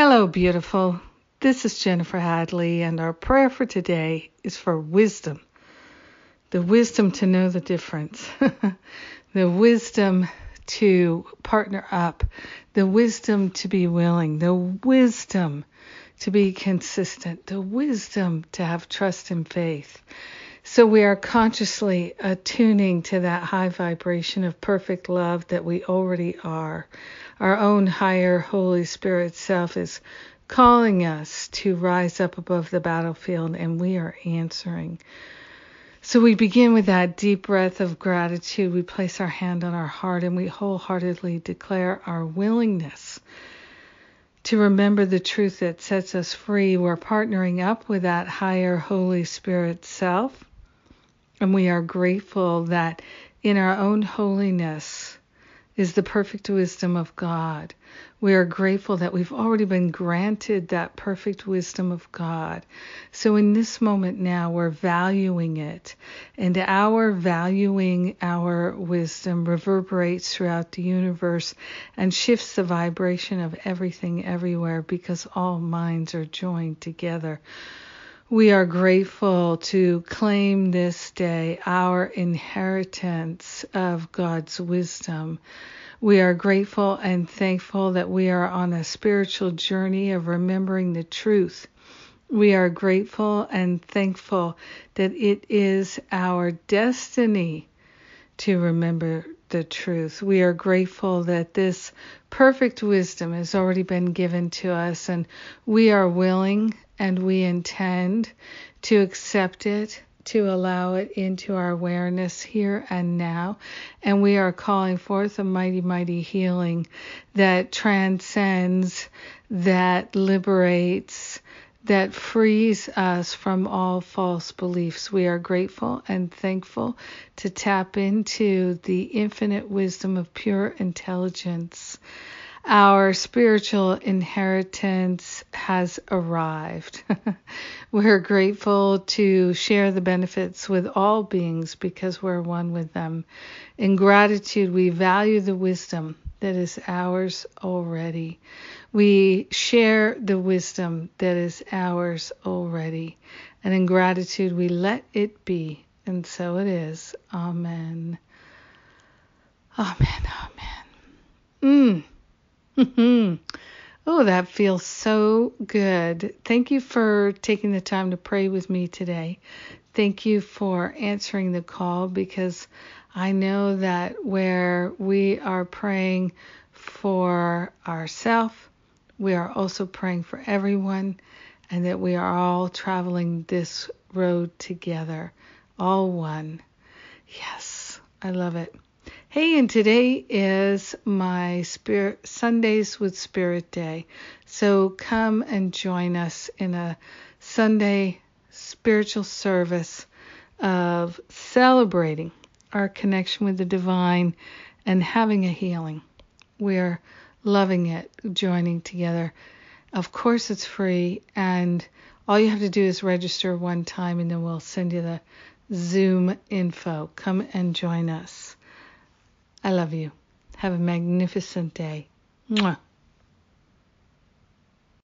Hello, beautiful. This is Jennifer Hadley, and our prayer for today is for wisdom. The wisdom to know the difference, the wisdom to partner up, the wisdom to be willing, the wisdom to be consistent, the wisdom to have trust and faith. So we are consciously attuning to that high vibration of perfect love that we already are. Our own higher Holy Spirit self is calling us to rise up above the battlefield, and we are answering. So we begin with that deep breath of gratitude. We place our hand on our heart and we wholeheartedly declare our willingness to remember the truth that sets us free. We're partnering up with that higher Holy Spirit self. And we are grateful that in our own holiness, is the perfect wisdom of God. We are grateful that we've already been granted that perfect wisdom of God. So in this moment now, we're valuing it. And our valuing our wisdom reverberates throughout the universe and shifts the vibration of everything everywhere because all minds are joined together. We are grateful to claim this day our inheritance of God's wisdom. We are grateful and thankful that we are on a spiritual journey of remembering the truth. We are grateful and thankful that it is our destiny to remember the truth. We are grateful that this perfect wisdom has already been given to us, and we are willing and we intend to accept it to allow it into our awareness here and now. And we are calling forth a mighty, mighty healing that transcends, that liberates, that frees us from all false beliefs. We are grateful and thankful to tap into the infinite wisdom of pure intelligence our spiritual inheritance has arrived. we're grateful to share the benefits with all beings because we're one with them. In gratitude, we value the wisdom that is ours already. We share the wisdom that is ours already. And in gratitude, we let it be. And so it is. Amen. Amen. Amen. Mm. oh, that feels so good. Thank you for taking the time to pray with me today. Thank you for answering the call because I know that where we are praying for ourselves, we are also praying for everyone, and that we are all traveling this road together, all one. Yes, I love it. Hey, and today is my Spirit Sundays with Spirit Day. So come and join us in a Sunday spiritual service of celebrating our connection with the divine and having a healing. We're loving it, joining together. Of course, it's free, and all you have to do is register one time, and then we'll send you the Zoom info. Come and join us. I love you. Have a magnificent day. Mwah.